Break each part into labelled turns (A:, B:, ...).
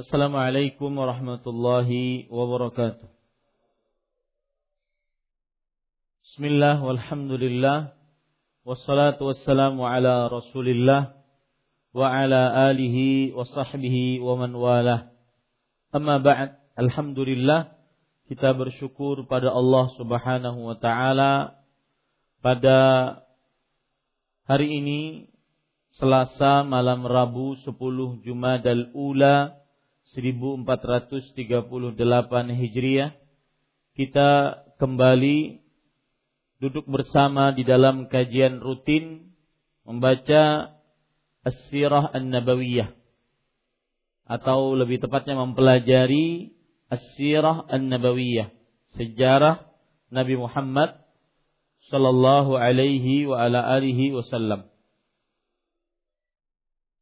A: Assalamualaikum warahmatullahi wabarakatuh. Bismillah walhamdulillah wassalatu wassalamu ala Rasulillah wa ala alihi wa sahbihi wa man walah. Amma ba'd, alhamdulillah kita bersyukur pada Allah Subhanahu wa taala pada hari ini Selasa malam Rabu 10 Jumadal Ula 1438 Hijriah kita kembali duduk bersama di dalam kajian rutin membaca As-Sirah An-Nabawiyah atau lebih tepatnya mempelajari As-Sirah An-Nabawiyah sejarah Nabi Muhammad sallallahu alaihi wa ala alihi wasallam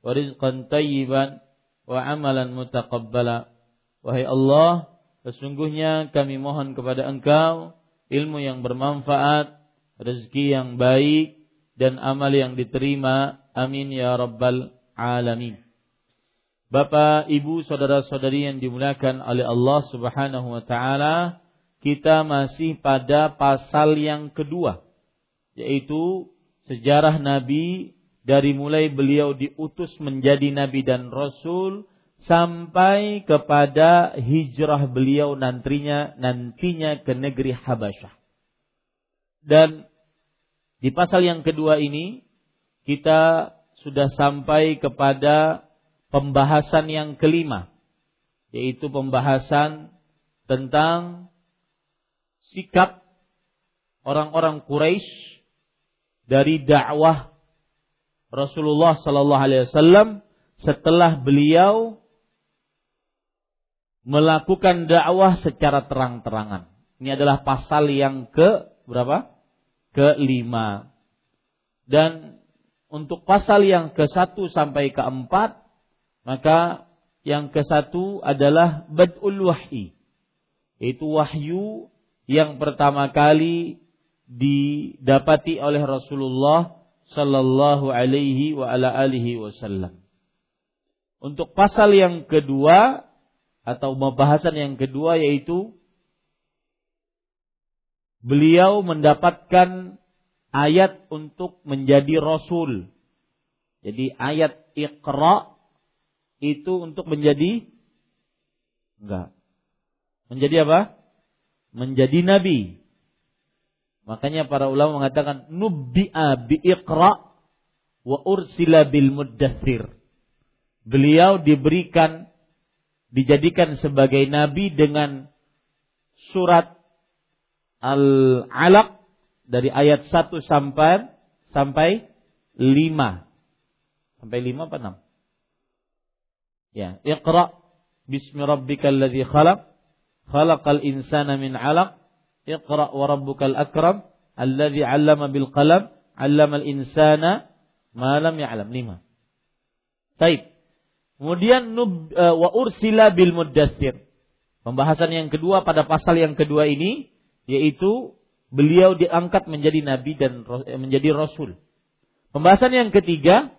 A: wa rizqan tayyiban wa amalan mutaqabbala. Wahai Allah, sesungguhnya kami mohon kepada Engkau ilmu yang bermanfaat, rezeki yang baik dan amal yang diterima. Amin ya rabbal alamin. Bapak, Ibu, saudara-saudari yang dimuliakan oleh Allah Subhanahu wa taala, kita masih pada pasal yang kedua yaitu sejarah Nabi dari mulai beliau diutus menjadi nabi dan rasul sampai kepada hijrah beliau nantinya nantinya ke negeri Habasyah. Dan di pasal yang kedua ini kita sudah sampai kepada pembahasan yang kelima yaitu pembahasan tentang sikap orang-orang Quraisy dari dakwah Rasulullah Sallallahu Alaihi Wasallam setelah beliau melakukan dakwah secara terang-terangan. Ini adalah pasal yang ke berapa? Kelima. Dan untuk pasal yang ke satu sampai ke empat, maka yang ke satu adalah badul wahyi, yaitu wahyu yang pertama kali didapati oleh Rasulullah sallallahu alaihi wa ala alihi wasallam. Untuk pasal yang kedua atau pembahasan yang kedua yaitu beliau mendapatkan ayat untuk menjadi rasul. Jadi ayat Iqra itu untuk menjadi enggak. Menjadi apa? Menjadi nabi. Makanya para ulama mengatakan nubbi'a bi iqra wa ursila bil muddathir. Beliau diberikan dijadikan sebagai nabi dengan surat Al-Alaq dari ayat 1 sampai sampai 5. Sampai 5 apa 6? Ya, Iqra bismi rabbikal ladzi khalaq khalaqal insana min 'alaq Iqra wa rabbukal akram alladzi 'allama bil qalam 'allama al insana ma lam ya'lam. Lima. Taib. Kemudian nub, uh, wa ursila bil muddatsir. Pembahasan yang kedua pada pasal yang kedua ini yaitu beliau diangkat menjadi nabi dan menjadi rasul. Pembahasan yang ketiga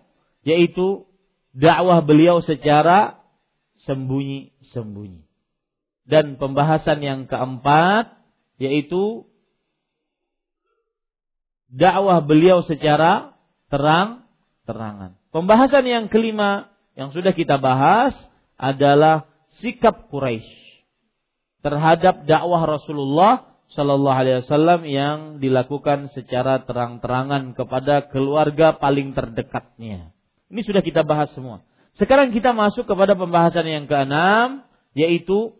A: yaitu dakwah beliau secara sembunyi-sembunyi. Dan pembahasan yang keempat yaitu dakwah beliau secara terang-terangan. Pembahasan yang kelima yang sudah kita bahas adalah sikap Quraisy terhadap dakwah Rasulullah Shallallahu Alaihi Wasallam yang dilakukan secara terang-terangan kepada keluarga paling terdekatnya. Ini sudah kita bahas semua. Sekarang kita masuk kepada pembahasan yang keenam, yaitu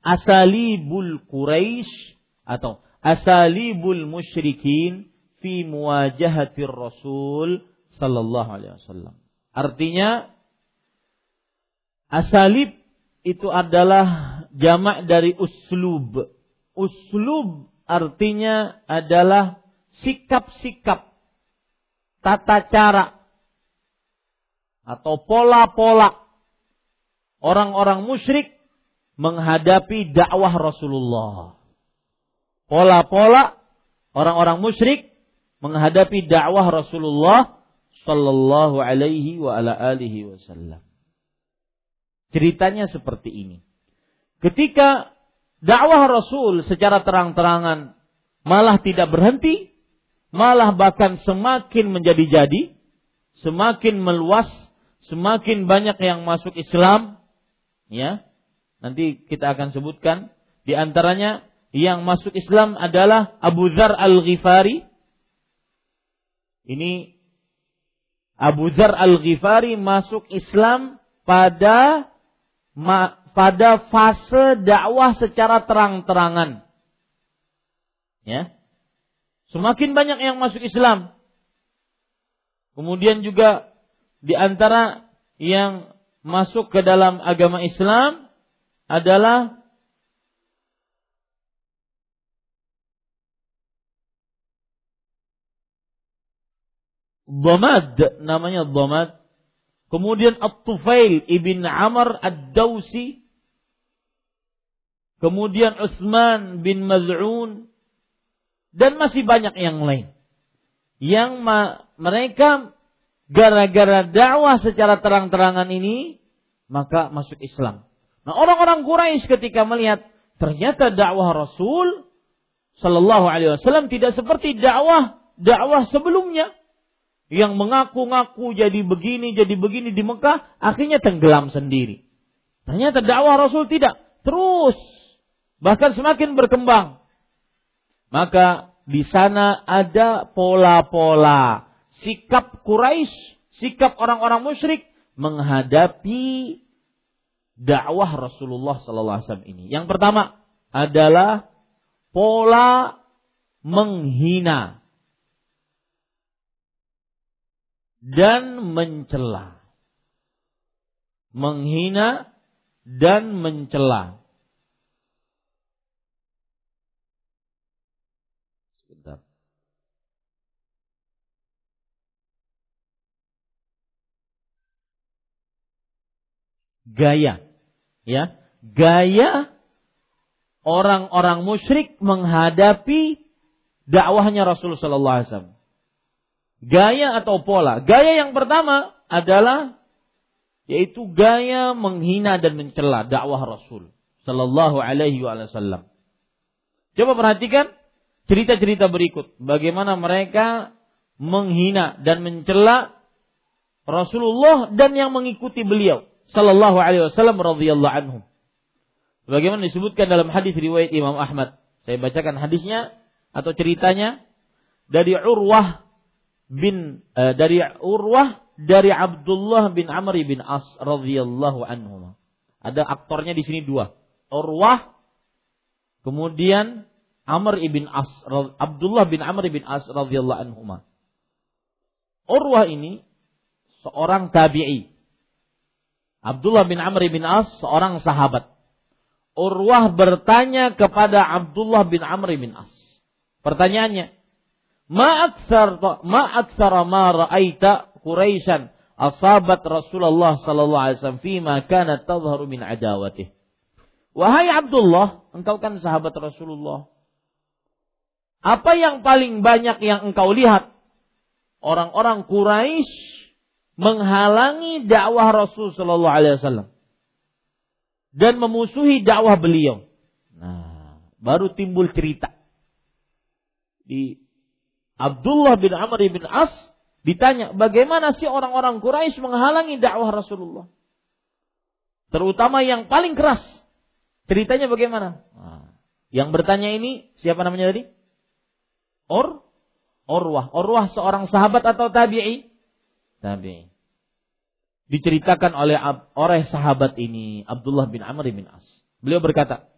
A: asalibul Quraisy atau asalibul musyrikin fi muwajahatir Rasul sallallahu alaihi wasallam. Artinya asalib itu adalah jamak dari uslub. Uslub artinya adalah sikap-sikap, tata cara, atau pola-pola orang-orang musyrik menghadapi dakwah Rasulullah. Pola-pola orang-orang musyrik menghadapi dakwah Rasulullah sallallahu alaihi wa ala alihi wasallam. Ceritanya seperti ini. Ketika dakwah Rasul secara terang-terangan malah tidak berhenti, malah bahkan semakin menjadi-jadi, semakin meluas, semakin banyak yang masuk Islam, ya. Nanti kita akan sebutkan di antaranya yang masuk Islam adalah Abu Dzar Al-Ghifari. Ini Abu Dzar Al-Ghifari masuk Islam pada pada fase dakwah secara terang-terangan. Ya. Semakin banyak yang masuk Islam. Kemudian juga di antara yang masuk ke dalam agama Islam adalah Dhamad namanya Dhamad Kemudian At-Tufail ibn Amr Ad-Dawsi. Kemudian Utsman bin Maz'un. Dan masih banyak yang lain. Yang mereka gara-gara dakwah secara terang-terangan ini maka masuk Islam. Nah, orang-orang Quraisy ketika melihat ternyata dakwah Rasul Shallallahu Alaihi Wasallam tidak seperti dakwah dakwah sebelumnya yang mengaku-ngaku jadi begini, jadi begini di Mekah, akhirnya tenggelam sendiri. Ternyata dakwah Rasul tidak, terus bahkan semakin berkembang. Maka di sana ada pola-pola sikap Quraisy, sikap orang-orang musyrik menghadapi dakwah Rasulullah sallallahu alaihi wasallam ini. Yang pertama adalah pola menghina dan mencela. Menghina dan mencela. Gaya. Ya, gaya orang-orang musyrik menghadapi dakwahnya Rasulullah sallallahu alaihi wasallam. Gaya atau pola. Gaya yang pertama adalah yaitu gaya menghina dan mencela dakwah Rasul sallallahu alaihi wasallam. Coba perhatikan cerita-cerita berikut bagaimana mereka menghina dan mencela Rasulullah dan yang mengikuti beliau sallallahu alaihi wasallam radhiyallahu anhu. Bagaimana disebutkan dalam hadis riwayat Imam Ahmad. Saya bacakan hadisnya atau ceritanya dari Urwah bin uh, dari Urwah dari Abdullah bin Amr bin As radhiyallahu anhu. Ada aktornya di sini dua. Urwah kemudian Amr ibn As Abdullah bin Amr bin As radhiyallahu anhu. Urwah ini seorang tabi'i. Abdullah bin Amr bin As seorang sahabat. Urwah bertanya kepada Abdullah bin Amr bin As. Pertanyaannya, Ma aksar ma ra'aita Quraisyan asabat Rasulullah sallallahu alaihi wasallam fima kanat tadhharu min adawatih. Wahai Abdullah, engkau kan sahabat Rasulullah. Apa yang paling banyak yang engkau lihat? Orang-orang Quraisy menghalangi dakwah Rasul sallallahu alaihi wasallam dan memusuhi dakwah beliau. Nah, baru timbul cerita di Abdullah bin Amr bin As ditanya, bagaimana sih orang-orang Quraisy menghalangi dakwah Rasulullah? Terutama yang paling keras. Ceritanya bagaimana? Nah, yang bertanya ini siapa namanya tadi? Or Orwah. Orwah seorang sahabat atau tabi'i? Tabi'i. Diceritakan oleh oleh sahabat ini Abdullah bin Amr bin As. Beliau berkata,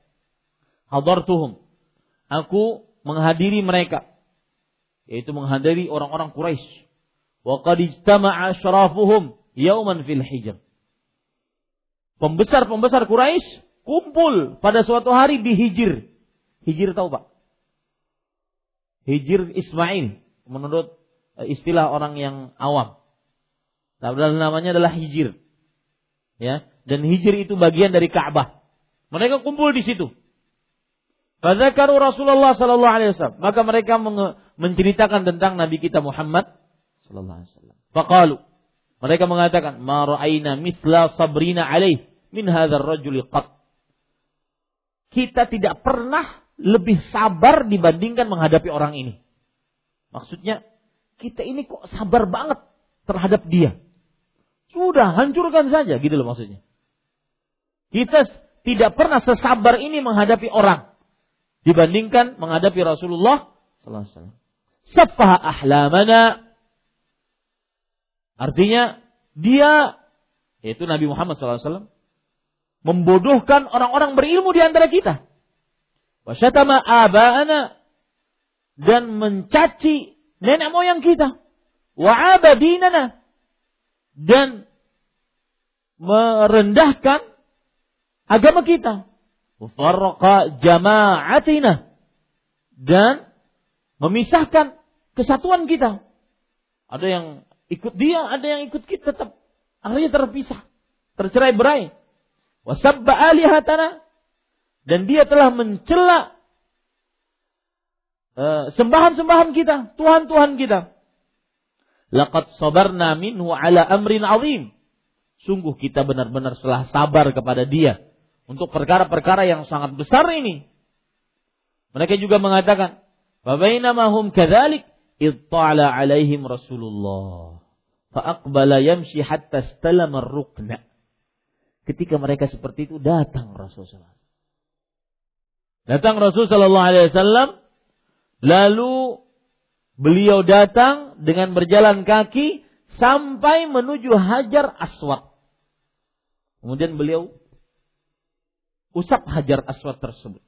A: "Hadartuhum." Aku menghadiri mereka yaitu menghadiri orang-orang Quraisy. Wa qad ijtama'a syarafuhum yauman fil hijr. pembesar-pembesar Quraisy kumpul pada suatu hari di Hijir. Hijir tahu Pak? Hijir Ismail menurut eh, istilah orang yang awam. Padahal namanya adalah Hijir. Ya, dan Hijir itu bagian dari Ka'bah. Mereka kumpul di situ. Fadzakaru Rasulullah sallallahu alaihi wasallam. Maka mereka menceritakan tentang Nabi kita Muhammad sallallahu alaihi wasallam. Faqalu mereka mengatakan, "Ma ra'aina mithla sabrina alaih min hadzal rajuli qat." Kita tidak pernah lebih sabar dibandingkan menghadapi orang ini. Maksudnya, kita ini kok sabar banget terhadap dia. Sudah, hancurkan saja, gitu loh maksudnya. Kita tidak pernah sesabar ini menghadapi orang dibandingkan menghadapi Rasulullah sallallahu alaihi wasallam. Ahlamana Artinya dia yaitu Nabi Muhammad SAW membodohkan orang-orang berilmu di antara kita. Wasyatama aba'ana dan mencaci nenek moyang kita. Wa abadinana dan merendahkan agama kita. Farqa jama'atina dan memisahkan kesatuan kita. Ada yang ikut dia, ada yang ikut kita tetap akhirnya terpisah, tercerai berai. Wasabba alihatana dan dia telah mencela uh, sembahan-sembahan kita, Tuhan-Tuhan kita. Laqad sabarna minhu ala amrin azim. Sungguh kita benar-benar telah sabar kepada dia untuk perkara-perkara yang sangat besar ini. Mereka juga mengatakan, "Babainamahum kadzalik itta'ala alaihim Rasulullah." Fa'aqbala yamshi hatta stalama rukna. Ketika mereka seperti itu datang Rasulullah. Datang Rasul Sallallahu Alaihi Wasallam, lalu beliau datang dengan berjalan kaki sampai menuju Hajar Aswad. Kemudian beliau usap Hajar Aswad tersebut.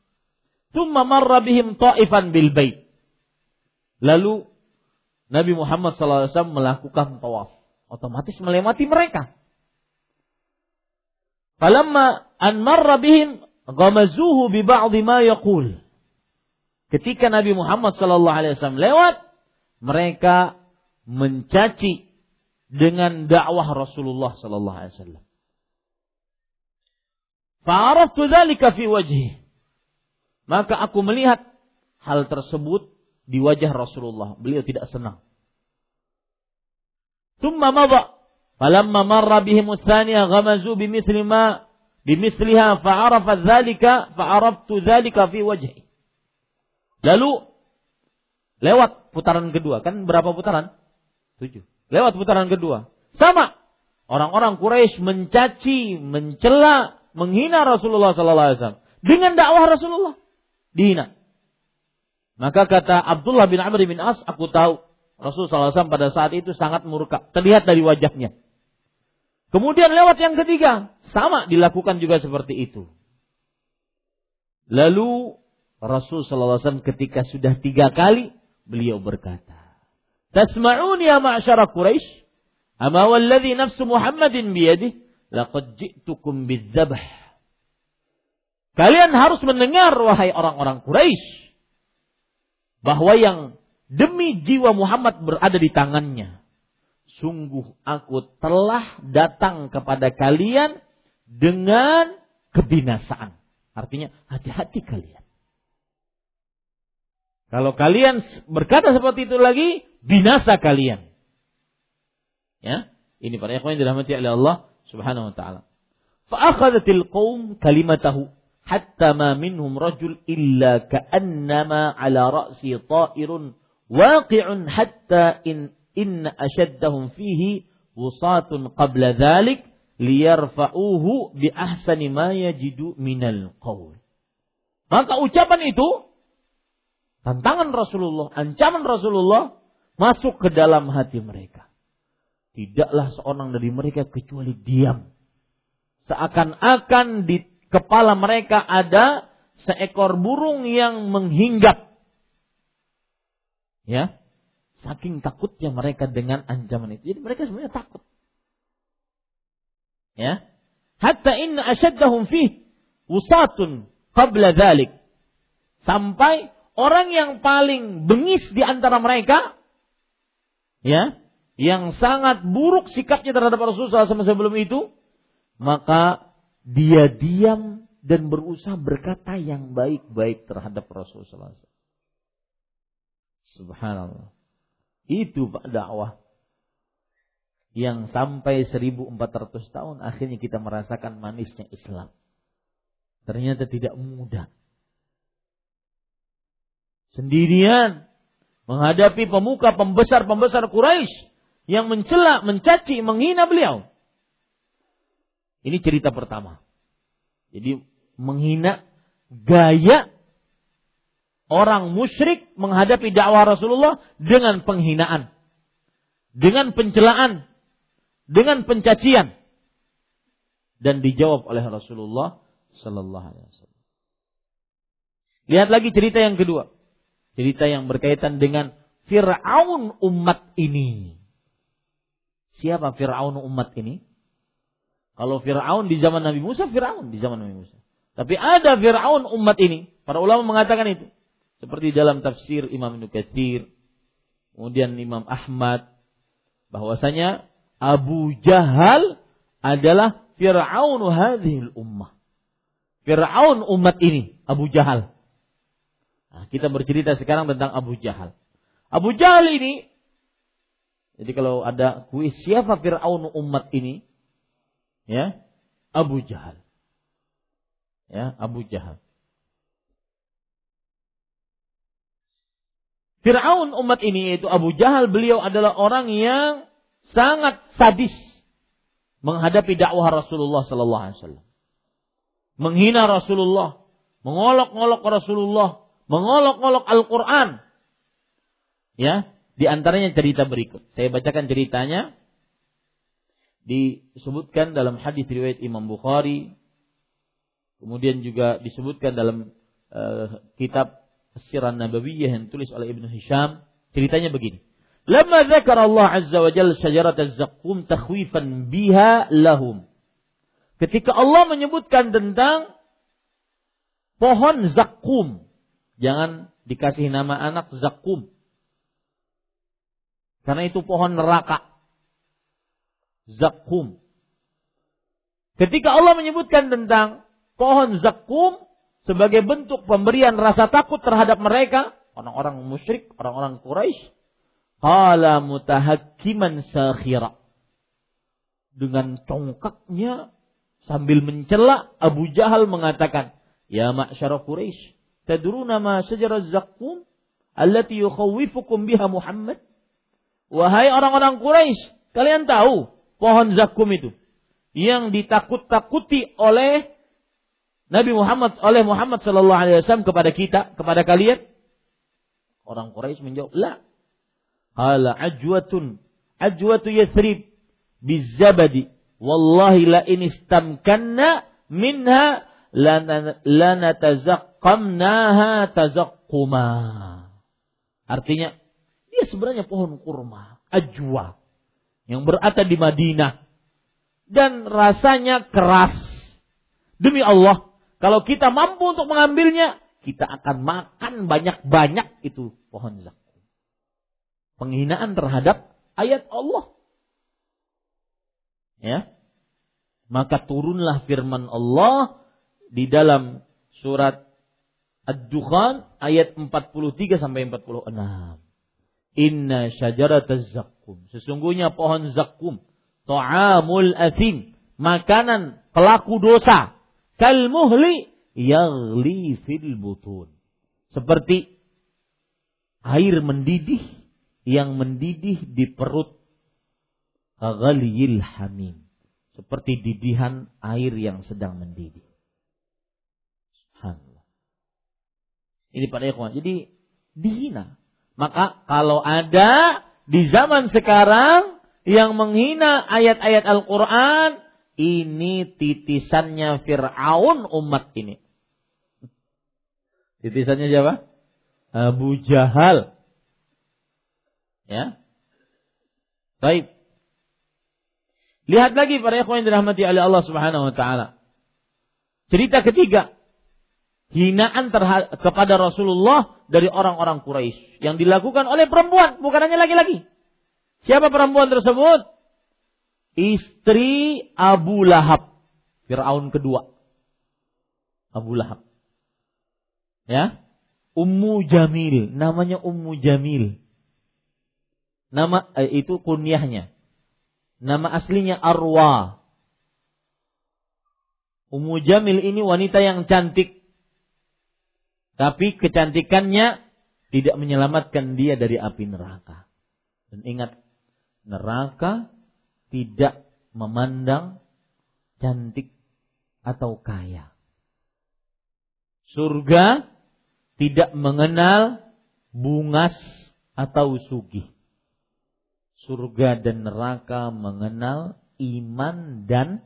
A: Tumma marra bihim ta'ifan bil bait. Lalu Nabi Muhammad SAW melakukan tawaf. Otomatis melewati mereka. Falamma an marra bihim ghamazuhu bi ba'dhi ma yaqul. Ketika Nabi Muhammad wasallam lewat, mereka mencaci dengan dakwah Rasulullah sallallahu alaihi wasallam. Fa'araftu dzalika fi wajhi. Maka aku melihat hal tersebut di wajah Rasulullah. Beliau tidak senang. Thumma madha. Falamma marra bihim tsaniya ghamazu bimithli ma bimithliha fa'arafa dzalika fa'araftu dzalika fi wajhi. Lalu lewat putaran kedua. Kan berapa putaran? Tujuh. Lewat putaran kedua. Sama. Orang-orang Quraisy mencaci, mencela, menghina Rasulullah sallallahu alaihi wasallam dengan dakwah Rasulullah. Dihina. Maka kata Abdullah bin Amr bin As, aku tahu Rasulullah SAW pada saat itu sangat murka. Terlihat dari wajahnya. Kemudian lewat yang ketiga, sama dilakukan juga seperti itu. Lalu Rasul SAW ketika sudah tiga kali, beliau berkata, Tasma'un ya ma'asyara Quraisy, ama walladhi nafsu Muhammadin biyadih, laqad ji'tukum bidzabh. Kalian harus mendengar wahai orang-orang Quraisy bahwa yang demi jiwa Muhammad berada di tangannya. Sungguh aku telah datang kepada kalian dengan kebinasaan. Artinya hati-hati kalian. Kalau kalian berkata seperti itu lagi, binasa kalian. Ya, ini para ikhwan yang dirahmati oleh Allah Subhanahu wa taala. Fa akhadhatil qaum kalimatahu hatta ma minhum rajul illa ka'annama ala ra'si ta'irun waqi'un hatta in inna ashaddahum fihi wusatun qabla dhalik liyarfa'uhu bi ahsani ma yajidu minal qawl. Maka ucapan itu tantangan Rasulullah, ancaman Rasulullah masuk ke dalam hati mereka. Tidaklah seorang dari mereka kecuali diam. Seakan-akan di kepala mereka ada seekor burung yang menghinggap. Ya. Saking takutnya mereka dengan ancaman itu. Jadi mereka sebenarnya takut. Ya. Hatta inna asyaddahum fih usatun qabla dhalik. Sampai orang yang paling bengis di antara mereka ya, yang sangat buruk sikapnya terhadap Rasulullah SAW sebelum itu, maka dia diam dan berusaha berkata yang baik-baik terhadap Rasulullah SAW. Subhanallah. Itu Pak dakwah yang sampai 1400 tahun akhirnya kita merasakan manisnya Islam. Ternyata tidak mudah. Sendirian menghadapi pemuka pembesar-pembesar Quraisy yang mencela, mencaci, menghina beliau. Ini cerita pertama. Jadi menghina gaya orang musyrik menghadapi dakwah Rasulullah dengan penghinaan, dengan pencelaan, dengan pencacian dan dijawab oleh Rasulullah sallallahu alaihi wasallam. Lihat lagi cerita yang kedua. Cerita yang berkaitan dengan Fir'aun umat ini. Siapa Fir'aun umat ini? Kalau Fir'aun di zaman Nabi Musa, Fir'aun di zaman Nabi Musa. Tapi ada Fir'aun umat ini. Para ulama mengatakan itu. Seperti dalam tafsir Imam Ibnu kemudian Imam Ahmad, bahwasanya Abu Jahal adalah Fir'aun hadhil ummah. Fir'aun umat ini, Abu Jahal. Nah, kita bercerita sekarang tentang Abu Jahal. Abu Jahal ini, jadi kalau ada kuis siapa Fir'aun umat ini, ya Abu Jahal. Ya, Abu Jahal. Fir'aun umat ini yaitu Abu Jahal, beliau adalah orang yang sangat sadis menghadapi dakwah Rasulullah sallallahu alaihi wasallam. Menghina Rasulullah, mengolok-olok Rasulullah, mengolok-olok Al-Quran. Ya, di antaranya cerita berikut. Saya bacakan ceritanya. Disebutkan dalam hadis riwayat Imam Bukhari. Kemudian juga disebutkan dalam uh, kitab Siran Nabawiyah yang tulis oleh Ibnu Hisham. Ceritanya begini. Lama zakar Allah Azza wa Jalla syajarat az-zaqqum takhwifan biha lahum. Ketika Allah menyebutkan tentang pohon zakum, Jangan dikasih nama anak zakum. Karena itu pohon neraka. Zakum. Ketika Allah menyebutkan tentang pohon zakum sebagai bentuk pemberian rasa takut terhadap mereka, orang-orang musyrik, orang-orang Quraisy, qala mutahakkiman sakhira. Dengan congkaknya sambil mencela Abu Jahal mengatakan, "Ya ma'syara Quraisy, Tadruna ma syajarah zakkum allati yukhawifukum biha Muhammad? Wahai orang-orang Quraisy, kalian tahu pohon zakum itu yang ditakut-takuti oleh Nabi Muhammad oleh Muhammad sallallahu alaihi wasallam kepada kita, kepada kalian? Orang Quraisy menjawab, "La." Qala ajwatun ajwatu Yathrib bizabadi wallahi la in istamkanna minha lanatazaqqamnaha tazaqquma. Artinya dia sebenarnya pohon kurma, ajwa yang berada di Madinah dan rasanya keras. Demi Allah, kalau kita mampu untuk mengambilnya, kita akan makan banyak-banyak itu pohon zakum. Penghinaan terhadap ayat Allah. Ya. Maka turunlah firman Allah di dalam surat Ad-Dukhan ayat 43 sampai 46. Inna syajarataz zakkum. Sesungguhnya pohon zakkum. Ta'amul athim. Makanan pelaku dosa. Kal muhli fil butun. Seperti air mendidih yang mendidih di perut. Ghaliyil hamim. Seperti didihan air yang sedang mendidih. Subhanallah. Ini pada ikhwan. Jadi dihina. Maka kalau ada di zaman sekarang yang menghina ayat-ayat Al-Quran, ini titisannya Fir'aun umat ini. Titisannya siapa? Abu Jahal. Ya. Baik. Lihat lagi para ikhwan yang dirahmati oleh Allah Subhanahu wa taala. Cerita ketiga, hinaan kepada Rasulullah dari orang-orang Quraisy yang dilakukan oleh perempuan, bukan hanya laki-laki. Siapa perempuan tersebut? Istri Abu Lahab, Firaun kedua. Abu Lahab. Ya, Ummu Jamil, namanya Ummu Jamil. Nama eh, itu kunyahnya. Nama aslinya Arwa. Ummu Jamil ini wanita yang cantik. Tapi kecantikannya tidak menyelamatkan dia dari api neraka. Dan ingat, neraka tidak memandang cantik atau kaya. Surga tidak mengenal bungas atau sugih. Surga dan neraka mengenal iman dan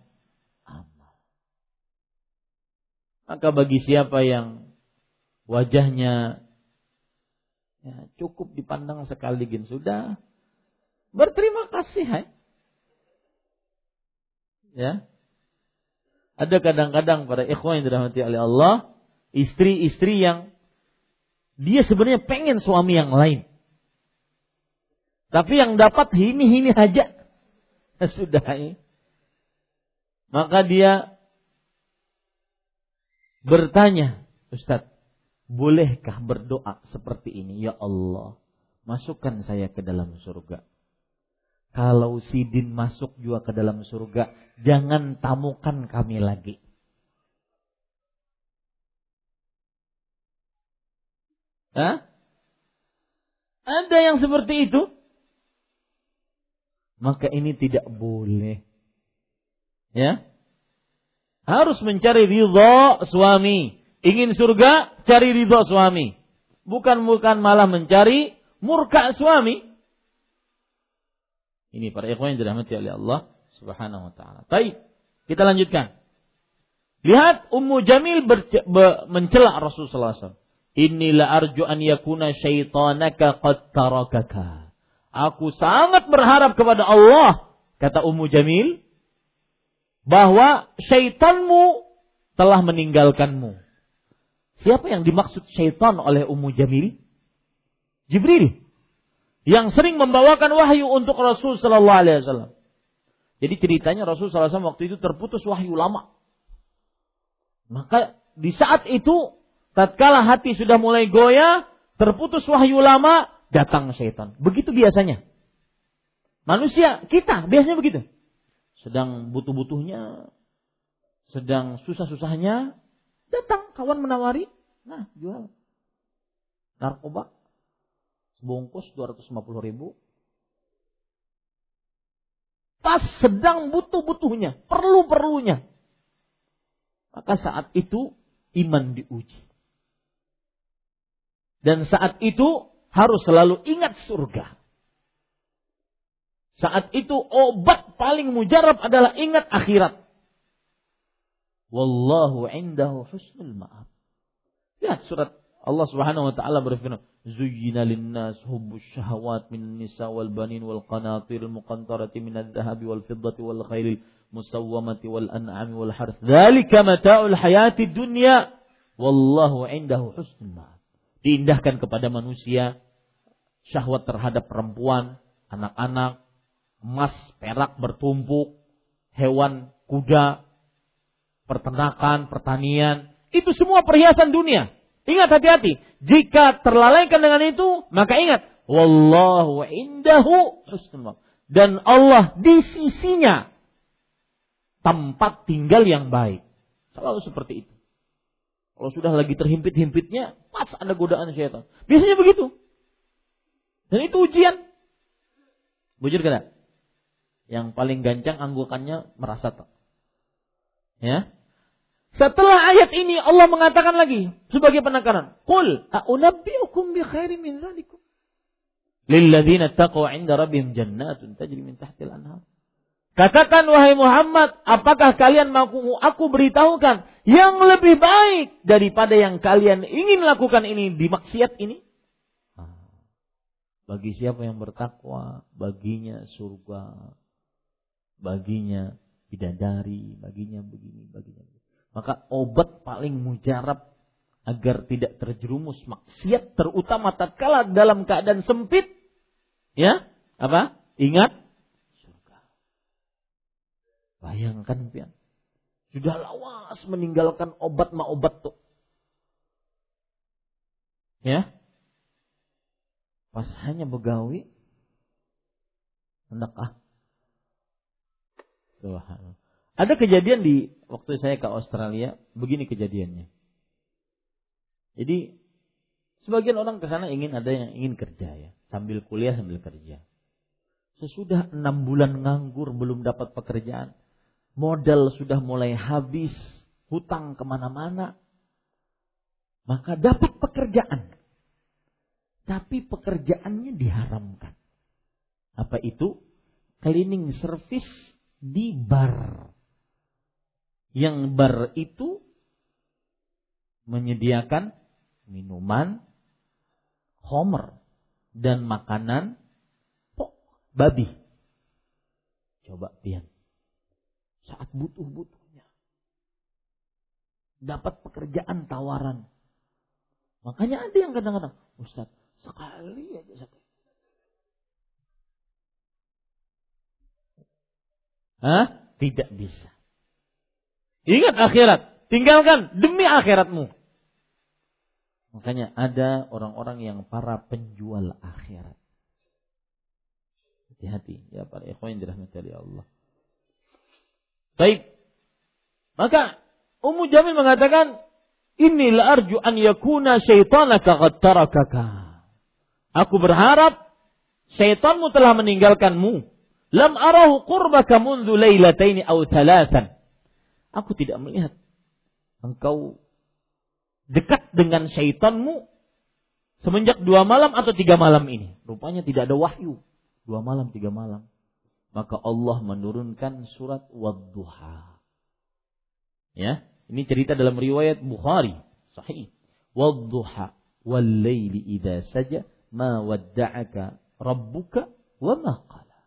A: amal. Maka bagi siapa yang wajahnya ya, cukup dipandang sekali gin. Sudah. Berterima kasih hai. ya. Ada kadang-kadang pada ikhwan yang dirahmati oleh Allah istri-istri yang dia sebenarnya pengen suami yang lain. Tapi yang dapat ini ini aja. Sudah ya. maka dia bertanya Ustadz Bolehkah berdoa seperti ini? Ya Allah, masukkan saya ke dalam surga. Kalau Sidin masuk juga ke dalam surga, jangan tamukan kami lagi. Hah? Ada yang seperti itu? Maka ini tidak boleh. Ya? Harus mencari ridho suami. Ingin surga, cari ridho suami. Bukan bukan malah mencari murka suami. Ini para ikhwan yang dirahmati oleh Allah Subhanahu wa taala. Baik, kita lanjutkan. Lihat Ummu Jamil mencela Rasulullah SAW. Inilah arju an yakuna syaitanaka qad tarakaka. Aku sangat berharap kepada Allah, kata Ummu Jamil, bahwa syaitanmu telah meninggalkanmu. Siapa yang dimaksud syaitan oleh Ummu Jamil? Jibril. Yang sering membawakan wahyu untuk Rasul Sallallahu Alaihi Wasallam. Jadi ceritanya Rasul Wasallam waktu itu terputus wahyu lama. Maka di saat itu, tatkala hati sudah mulai goyah, terputus wahyu lama, datang syaitan. Begitu biasanya. Manusia, kita, biasanya begitu. Sedang butuh-butuhnya, sedang susah-susahnya, Datang kawan menawari, nah jual. Narkoba, sebungkus 250 ribu. Pas sedang butuh-butuhnya, perlu-perlunya. Maka saat itu iman diuji. Dan saat itu harus selalu ingat surga. Saat itu obat paling mujarab adalah ingat akhirat. Wallahu indahu husnul ma'ab. Lihat surat Allah Subhanahu wa taala berfirman, "Zuyyina lin-nas hubbus syahawat min nisa wal banin wal qanatir muqantarati min adh-dhahabi wal fiddati wal khailil musawwamati wal an'ami wal harth. Dzalika mata'ul hayati dunya. Wallahu indahu husnul ma'ab." Diindahkan kepada manusia syahwat terhadap perempuan, anak-anak, emas, perak bertumpuk, hewan, kuda, peternakan, pertanian, itu semua perhiasan dunia. Ingat hati-hati, jika terlalaikan dengan itu, maka ingat, wallahu indahu husnul dan Allah di sisinya tempat tinggal yang baik. Selalu seperti itu. Kalau sudah lagi terhimpit-himpitnya, pas ada godaan syaitan. Biasanya begitu. Dan itu ujian. Bujur kada? Yang paling gancang anggukannya merasa tak. Ya. Setelah ayat ini Allah mengatakan lagi sebagai penekanan, "Qul a'unabbi'ukum bi khairin min dzalikum." Lilladzina taqwa 'inda rabbihim jannatun tajri min tahtil anhar. Katakan wahai Muhammad, apakah kalian mau aku beritahukan yang lebih baik daripada yang kalian ingin lakukan ini di maksiat ini? Bagi siapa yang bertakwa, baginya surga baginya bidadari, baginya begini, baginya begini. Maka obat paling mujarab agar tidak terjerumus maksiat terutama tatkala dalam keadaan sempit ya apa? Ingat surga. Bayangkan pian. Sudah lawas meninggalkan obat ma obat tuh. Ya. Pas hanya begawi hendak ah. Subhanallah. Ada kejadian di waktu saya ke Australia, begini kejadiannya. Jadi sebagian orang ke sana ingin ada yang ingin kerja ya, sambil kuliah sambil kerja. Sesudah enam bulan nganggur belum dapat pekerjaan, modal sudah mulai habis, hutang ke mana-mana, maka dapat pekerjaan. Tapi pekerjaannya diharamkan. Apa itu? Cleaning service di bar. Yang bar itu menyediakan minuman, homer, dan makanan pok babi. Coba pian. Saat butuh-butuhnya. Dapat pekerjaan tawaran. Makanya ada yang kadang-kadang, Ustaz, sekali aja satu. Hah? Tidak bisa. Ingat akhirat. Tinggalkan demi akhiratmu. Makanya ada orang-orang yang para penjual akhirat. Hati-hati ya para ikhwan yang dirahmati oleh Allah. Baik. Maka Ummu Jamil mengatakan, "Inni la arju an yakuna syaitanaka qad tarakaka." Aku berharap syaitanmu telah meninggalkanmu. Lam arahu qurbaka mundu aw thalathan. Aku tidak melihat engkau dekat dengan syaitanmu semenjak dua malam atau tiga malam ini. Rupanya tidak ada wahyu. Dua malam, tiga malam. Maka Allah menurunkan surat Wadduha. Ya, ini cerita dalam riwayat Bukhari. Sahih. Wadduha wal idha saja ma wadda'aka rabbuka wa ma qala.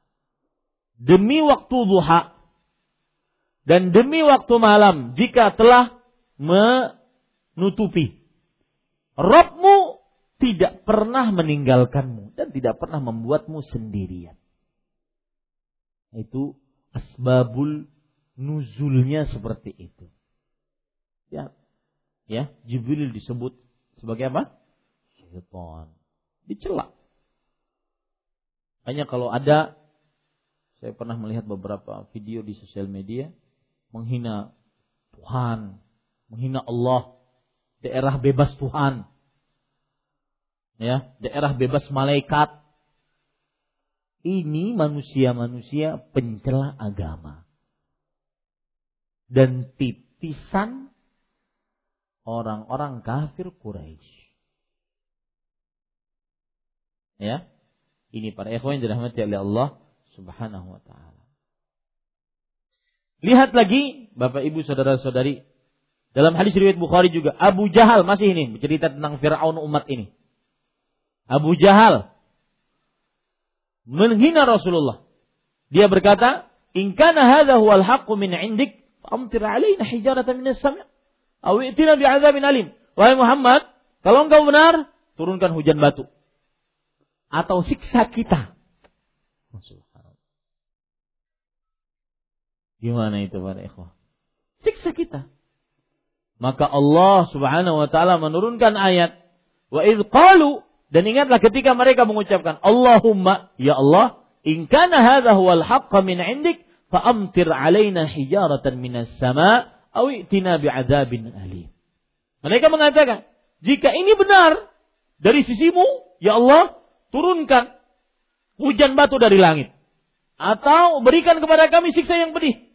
A: Demi waktu duha dan demi waktu malam jika telah me nutupi. Robmu tidak pernah meninggalkanmu dan tidak pernah membuatmu sendirian. Itu asbabul nuzulnya seperti itu. Ya, ya Jibril disebut sebagai apa? Syaitan. Dicela. Hanya kalau ada, saya pernah melihat beberapa video di sosial media menghina Tuhan, menghina Allah, daerah bebas Tuhan. Ya, daerah bebas malaikat. Ini manusia-manusia pencela agama. Dan titisan orang-orang kafir Quraisy. Ya. Ini para ikhwan yang dirahmati oleh Allah Subhanahu wa taala. Lihat lagi Bapak Ibu saudara-saudari dalam hadis riwayat Bukhari juga Abu Jahal masih ini bercerita tentang Firaun umat ini. Abu Jahal menghina Rasulullah. Dia berkata, "In kana hadha huwal haqqu min 'indik, famtir 'alaina hijaratan min as-sam' aw i'tina bi'adzabin alim." Wahai Muhammad, kalau engkau benar, turunkan hujan batu atau siksa kita. Gimana itu para ikhwah? Siksa kita. Maka Allah Subhanahu wa taala menurunkan ayat wa qalu dan ingatlah ketika mereka mengucapkan Allahumma ya Allah in kana hadha huwal haqqa min indik fa amtir alaina hijaratan minas sama aw i'tina bi'adzabin alim. Mereka mengatakan, jika ini benar dari sisimu, ya Allah, turunkan hujan batu dari langit. Atau berikan kepada kami siksa yang pedih.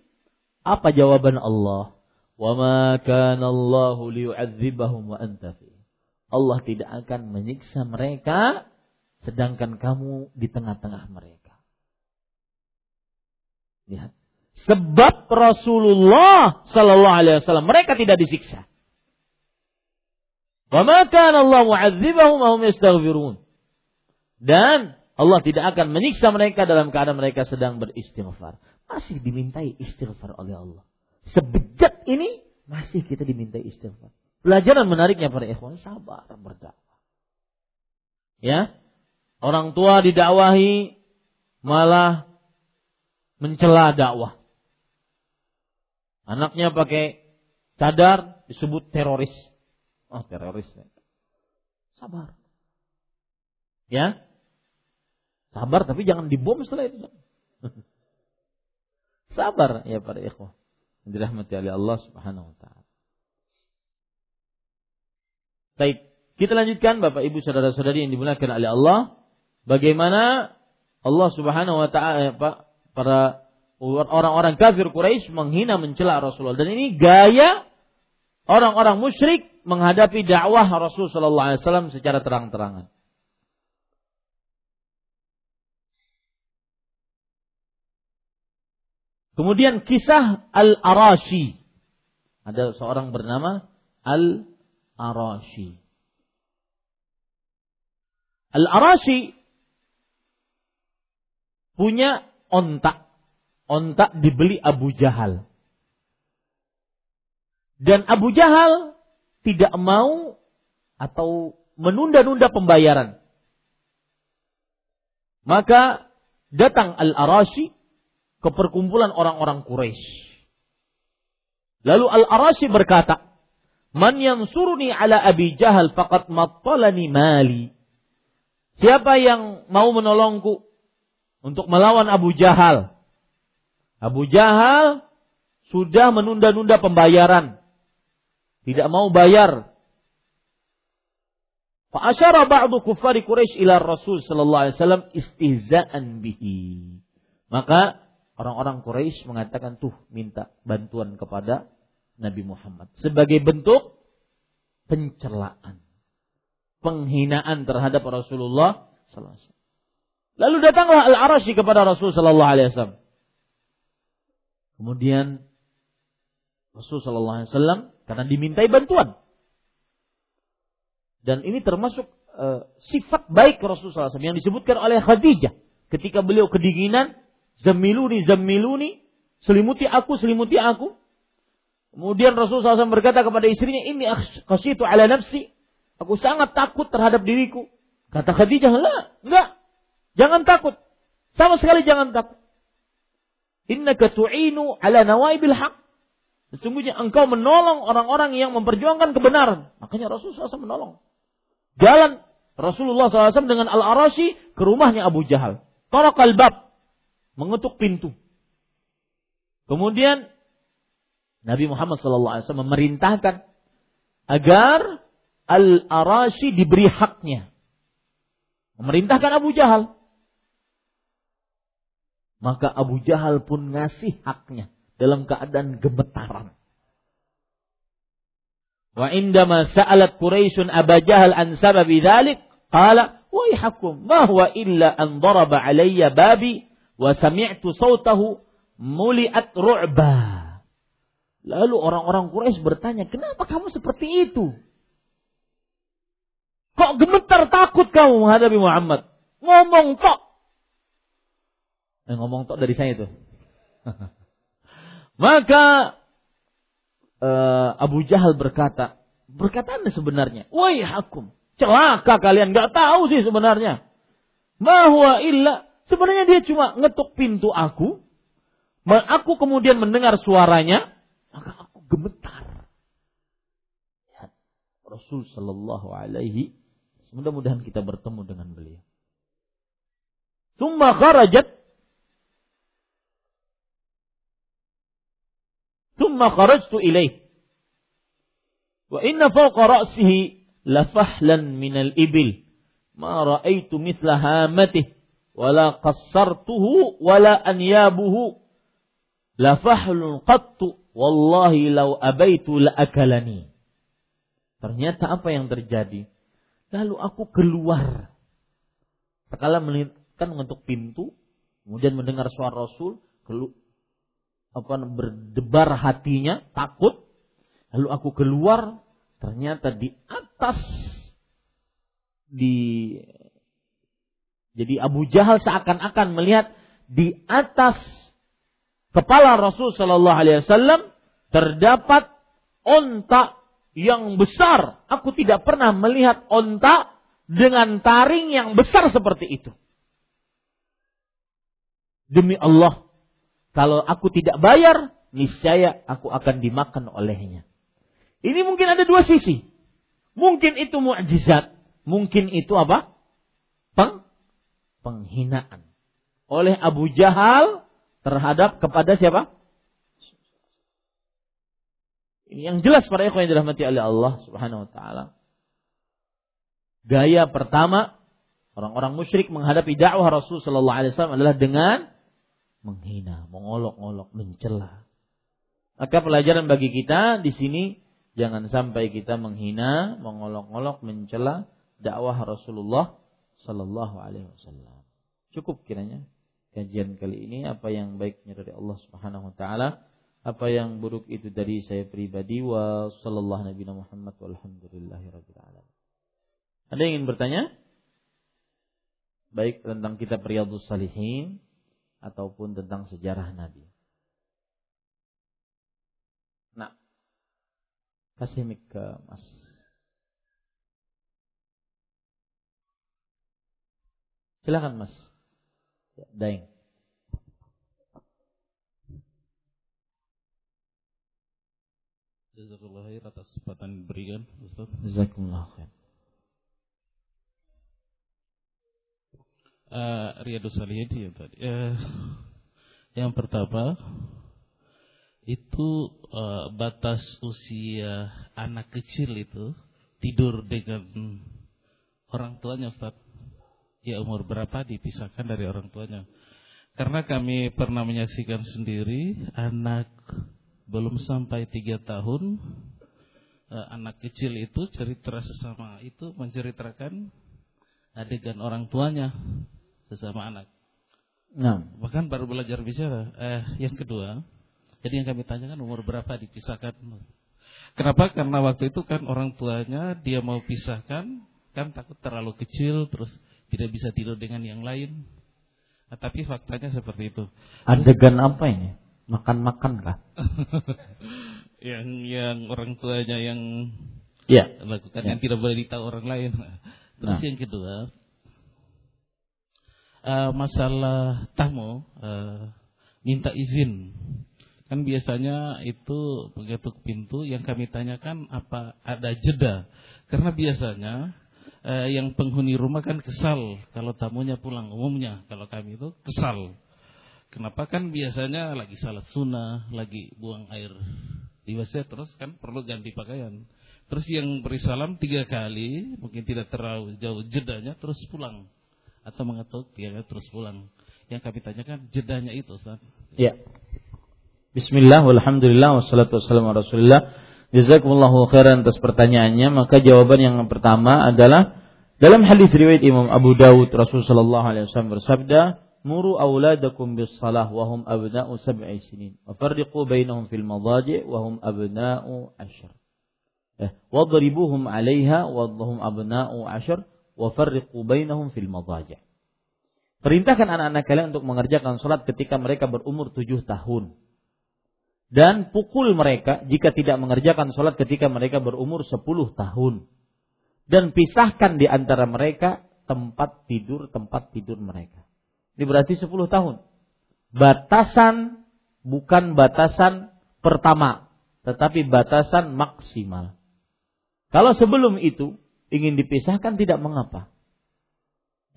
A: Apa jawaban Allah? Wa ma kana Allahu liyu'adzibahum wa anta Allah tidak akan menyiksa mereka sedangkan kamu di tengah-tengah mereka. Lihat. Sebab Rasulullah sallallahu alaihi wasallam mereka tidak disiksa. Wa ma kana Allah mu'adzibahum wa hum yastaghfirun. Dan Allah tidak akan menyiksa mereka dalam keadaan mereka sedang beristighfar. masih dimintai istighfar oleh Allah. Sebejat ini masih kita dimintai istighfar. Pelajaran menariknya para ikhwan sabar berdakwah. Ya. Orang tua didakwahi malah mencela dakwah. Anaknya pakai cadar disebut teroris. Oh, teroris. Sabar. Ya. Sabar tapi jangan dibom setelah itu. Sabar ya para ikhwah. Dirahmati oleh Allah Subhanahu wa taala. Baik, kita lanjutkan Bapak Ibu saudara-saudari yang dimuliakan oleh Allah, bagaimana Allah Subhanahu wa taala eh, para orang-orang kafir Quraisy menghina mencela Rasulullah dan ini gaya orang-orang musyrik menghadapi dakwah Rasul sallallahu alaihi wasallam secara terang-terangan. Kemudian kisah Al-Arashi. Ada seorang bernama Al-Arashi. Al-Arashi punya ontak. Ontak dibeli Abu Jahal. Dan Abu Jahal tidak mau atau menunda-nunda pembayaran. Maka datang Al-Arashi ke perkumpulan orang-orang Quraisy. Lalu Al-Arashi berkata, "Man yansuruni ala Abi Jahal faqad mattalani mali." Siapa yang mau menolongku untuk melawan Abu Jahal? Abu Jahal sudah menunda-nunda pembayaran. Tidak mau bayar. Fa'asyara ba'du kufari Quraisy ila Rasul sallallahu alaihi wasallam istihza'an bihi. Maka orang-orang Quraisy mengatakan tuh minta bantuan kepada Nabi Muhammad sebagai bentuk pencelaan, penghinaan terhadap Rasulullah sallallahu Lalu datanglah Al-Arashi kepada Rasul sallallahu alaihi wasallam. Kemudian Rasul sallallahu alaihi wasallam karena dimintai bantuan. Dan ini termasuk uh, sifat baik Rasul sallallahu alaihi wasallam yang disebutkan oleh Khadijah ketika beliau kedinginan Zamiluni, zamiluni. Selimuti aku, selimuti aku. Kemudian Rasulullah SAW berkata kepada istrinya, ini itu ala nafsi. Aku sangat takut terhadap diriku. Kata Khadijah, lah, enggak. Jangan takut. Sama sekali jangan takut. Inna tu'inu ala nawaibil haq. Sesungguhnya engkau menolong orang-orang yang memperjuangkan kebenaran. Makanya Rasulullah SAW menolong. Jalan Rasulullah SAW dengan Al-Arashi ke rumahnya Abu Jahal. Tarak al-bab mengetuk pintu. Kemudian Nabi Muhammad SAW memerintahkan agar Al-Arashi diberi haknya. Memerintahkan Abu Jahal. Maka Abu Jahal pun ngasih haknya dalam keadaan gemetaran. Wa indama sa'alat Quraisyun Abu Jahal an sababi dhalik, qala, "Waihakum, ma huwa illa an daraba alayya babi wa sami'tu sautahu muliat ru'ba. Lalu orang-orang Quraisy bertanya, "Kenapa kamu seperti itu?" Kok gemetar takut kamu menghadapi Muhammad? Ngomong tok. Eh, ngomong tok dari saya itu. Maka uh, Abu Jahal berkata, berkataannya sebenarnya, "Wahai hakum, celaka kalian nggak tahu sih sebenarnya. Bahwa illa Sebenarnya dia cuma ngetuk pintu aku. Aku kemudian mendengar suaranya. Maka aku gemetar. Ya, Rasul Shallallahu Alaihi Mudah-mudahan kita bertemu dengan beliau. Tumma kharajat Tumma kharajtu ilaih. Wa inna fawqa ra'sihi lafahlan minal ibil. Ma ra'aitu mithla hamatih wala qassartuhu wala anyabuhu la fahlun qattu wallahi law abaitu la akalani. Ternyata apa yang terjadi? Lalu aku keluar. Sekala kan mengetuk pintu, kemudian mendengar suara Rasul, kelu, apa berdebar hatinya, takut. Lalu aku keluar, ternyata di atas di jadi Abu Jahal seakan-akan melihat di atas kepala Rasul Shallallahu Alaihi Wasallam terdapat onta yang besar. Aku tidak pernah melihat onta dengan taring yang besar seperti itu. Demi Allah, kalau aku tidak bayar, niscaya aku akan dimakan olehnya. Ini mungkin ada dua sisi. Mungkin itu mukjizat, mungkin itu apa? Peng penghinaan oleh Abu Jahal terhadap kepada siapa? Ini yang jelas para ikhwan yang dirahmati oleh Allah Subhanahu wa taala. Gaya pertama orang-orang musyrik menghadapi dakwah Rasul sallallahu alaihi wasallam adalah dengan menghina, mengolok-olok, mencela. Maka pelajaran bagi kita di sini jangan sampai kita menghina, mengolok-olok, mencela dakwah Rasulullah sallallahu alaihi wasallam. Cukup kiranya kajian kali ini apa yang baiknya dari Allah Subhanahu wa taala, apa yang buruk itu dari saya pribadi wa sallallahu nabi Muhammad walhamdulillahirabbil alamin. Ada yang ingin bertanya? Baik tentang kitab Riyadhus Salihin ataupun tentang sejarah Nabi. Nah, kasih mic ke Mas. Silakan Mas. Daeng.
B: Jazakallah khair atas kesempatan diberikan Ustaz.
A: Jazakallah khair.
B: Uh, Riyadus Salihin ya tadi. Uh, yang pertama itu uh, batas usia anak kecil itu tidur dengan orang tuanya Ustaz ya umur berapa dipisahkan dari orang tuanya. Karena kami pernah menyaksikan sendiri anak belum sampai tiga tahun, eh, anak kecil itu cerita sesama itu menceritakan adegan orang tuanya sesama anak. Nah, bahkan baru belajar bicara. Eh, yang kedua, jadi yang kami tanyakan umur berapa dipisahkan. Kenapa? Karena waktu itu kan orang tuanya dia mau pisahkan, kan takut terlalu kecil, terus tidak bisa tidur dengan yang lain. Nah, tapi faktanya seperti itu.
A: Adegan apa ini? Makan-makan kah?
B: yang yang orang tuanya yang
A: ya.
B: lakukan ya. yang tidak boleh ditahu orang lain. Terus nah. yang kedua, uh, masalah tamu uh, minta izin. Kan biasanya itu mengetuk pintu yang kami tanyakan apa ada jeda. Karena biasanya eh, yang penghuni rumah kan kesal kalau tamunya pulang umumnya kalau kami itu kesal. Kenapa kan biasanya lagi salat sunnah, lagi buang air di WC terus kan perlu ganti pakaian. Terus yang beri salam tiga kali, mungkin tidak terlalu jauh jedanya terus pulang atau mengetuk dia terus pulang. Yang kami tanyakan jedanya itu, Ustaz.
A: Ya. Bismillah, walhamdulillah, wassalatu wassalamu rasulillah. Jazakumullahu khairan atas pertanyaannya. Maka jawaban yang pertama adalah dalam hadis riwayat Imam Abu Dawud Rasulullah sallallahu alaihi wasallam bersabda, "Muru auladakum bis salah wa hum abna'u sab'i sinin, wa farriqu bainahum fil madaji' wa hum abna'u ashar." Eh, wadribuhum 'alaiha wa hum abna'u ashar wa farriqu bainahum fil madaji'. Perintahkan anak-anak kalian untuk mengerjakan salat ketika mereka berumur tujuh tahun dan pukul mereka jika tidak mengerjakan sholat ketika mereka berumur 10 tahun. Dan pisahkan di antara mereka tempat tidur tempat tidur mereka. Ini berarti 10 tahun. Batasan bukan batasan pertama, tetapi batasan maksimal. Kalau sebelum itu ingin dipisahkan tidak mengapa.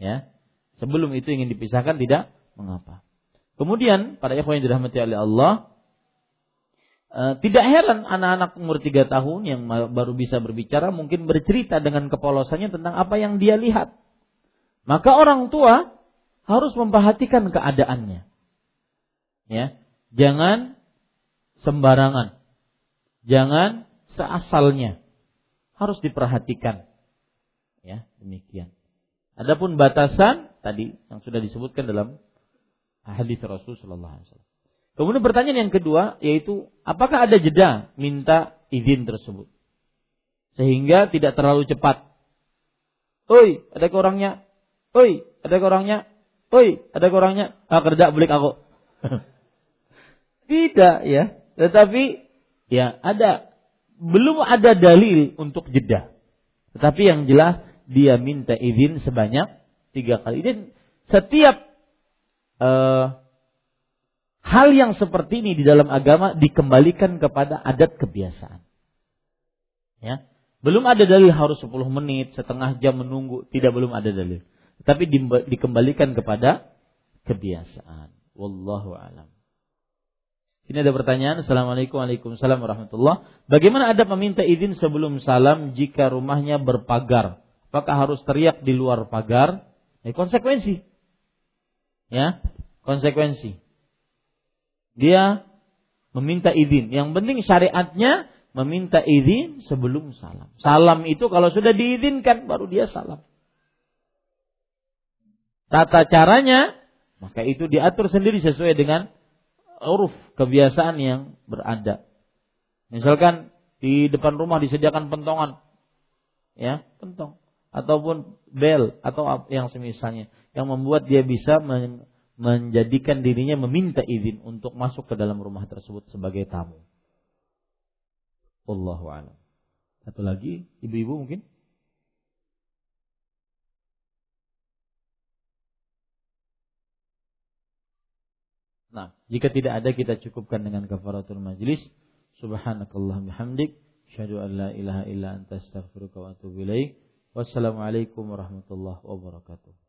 A: Ya. Sebelum itu ingin dipisahkan tidak mengapa. Kemudian para ikhwan yang dirahmati oleh Allah, tidak heran anak-anak umur tiga tahun yang baru bisa berbicara mungkin bercerita dengan kepolosannya tentang apa yang dia lihat. Maka orang tua harus memperhatikan keadaannya. Ya, jangan sembarangan. Jangan seasalnya. Harus diperhatikan. Ya, demikian. Adapun batasan tadi yang sudah disebutkan dalam hadis Rasul sallallahu alaihi wasallam. Kemudian pertanyaan yang kedua yaitu apakah ada jeda minta izin tersebut? Sehingga tidak terlalu cepat. Oi, ada ke orangnya? Oi, ada ke orangnya? Oi, ada ke orangnya? Ah, kerja balik aku. Tidak ya. Tetapi ya ada belum ada dalil untuk jeda. Tetapi yang jelas dia minta izin sebanyak tiga kali. Dan setiap uh, hal yang seperti ini di dalam agama dikembalikan kepada adat kebiasaan. Ya. Belum ada dalil harus 10 menit, setengah jam menunggu, tidak belum ada dalil. Tapi dikembalikan kepada kebiasaan. Wallahu alam. Ini ada pertanyaan. Assalamualaikum Waalaikumsalam warahmatullah. Bagaimana ada meminta izin sebelum salam jika rumahnya berpagar? Apakah harus teriak di luar pagar? Ya, konsekuensi. Ya, konsekuensi. Dia meminta izin. Yang penting syariatnya meminta izin sebelum salam. Salam itu kalau sudah diizinkan baru dia salam. Tata caranya maka itu diatur sendiri sesuai dengan uruf kebiasaan yang berada. Misalkan di depan rumah disediakan pentongan, ya pentong ataupun bel atau yang semisalnya yang membuat dia bisa menjadikan dirinya meminta izin untuk masuk ke dalam rumah tersebut sebagai tamu. Wallahu a'lam. Satu lagi, ibu-ibu mungkin? Nah, jika tidak ada kita cukupkan dengan kafaratul majlis. Subhanakallah bihamdik. Asyhadu an la ilaha illa anta astaghfiruka wa atubu ilaik. Wassalamualaikum warahmatullahi wabarakatuh.